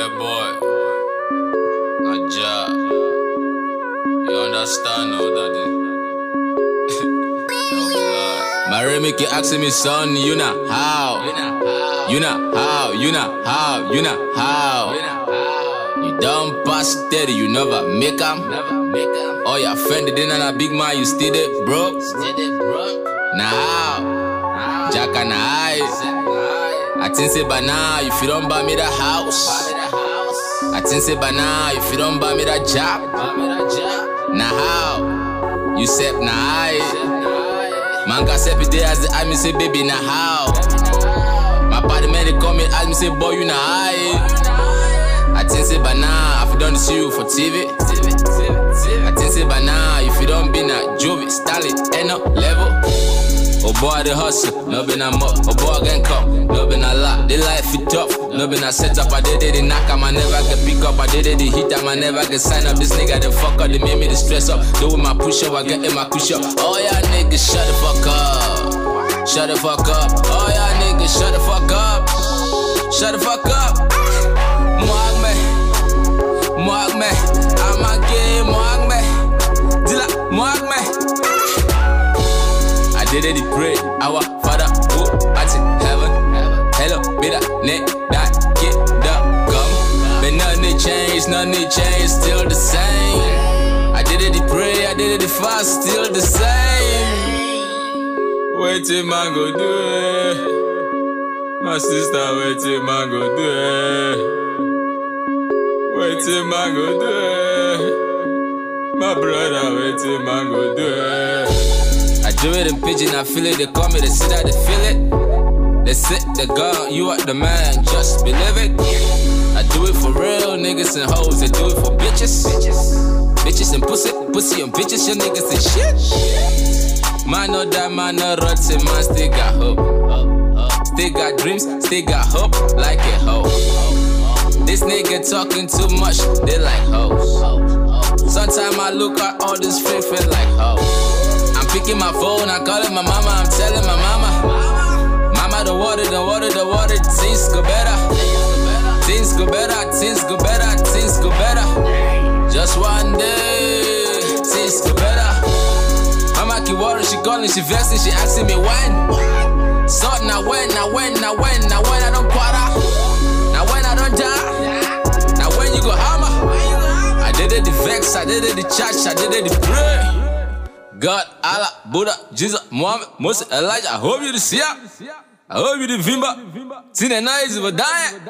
that boy. my job. You understand all that? no. My you asking me, son, you know how. You know how, you know how, you know how. You don't pass steady, you never make em. Oh, friend didn't have a big man, you still it, bro. Now, nah, Jack and I. I think say by now, if you don't buy me the house. I think say by now, if you don't buy me that job. Now how? You said now I. Man got set day as the I me say baby now how? My body man they call me as me say boy you now I. I think say by now, if you don't see you for TV. I think say by now, if you don't be na Jovi, Stalin, ain't no level. Oh boy, the hustle, no been a muck. Oh boy, again come, no been a lot. The life it tough, no been a setup. I did it, the knock, I never get pick up. I did it, the hit, I never get sign up. This nigga, the fuck up, they made me the stress up. Do with my push up, I get in my push up. Oh yeah, niggas, shut the fuck up. Shut the fuck up. Oh yeah, niggas, shut the fuck up. Shut the fuck up. Mwag me, mwag me. I'm a gay, mwag me. Mwag me. Did it, pray. Our father who art in heaven. Hello, that net that get the gum. But nothing changed, nothing changed, still the same. I did it, pray. I did it, fast, still the same. Wait till man go do it. My sister, wait till man go do it. Wait till man go do it. My brother, wait till man go do it. Do it in pidgin, I feel it. They call me, they say that they feel it. They sit, they go, you are the man, just believe it. I do it for real, niggas and hoes, they do it for bitches. Bitches and pussy, pussy and bitches, your niggas and shit. Man, no die, man, no rotten, man, still got hope. Still got dreams, still got hope, like a hoe. This nigga talking too much, they like hoes. Sometimes I look at all this fake feel like hoes. I'm my phone, I calling my mama, I'm telling my mama. Mama, the water, the water, the water, things go better. Things go better, things go better, things go better. Just one day, things go better. Mama keep worrying, she calling, she vexing, she asking me when. So now when, now when, now when, now when I don't quarter. Now when I don't die. Now when you go hammer. I did it the vex, I did it the church, I did it the pray. God, Allah, Buddha, Jesus, Muhammad, Moses, Elijah, I hope you the see I hope you the Vimba. See the nice, but dying.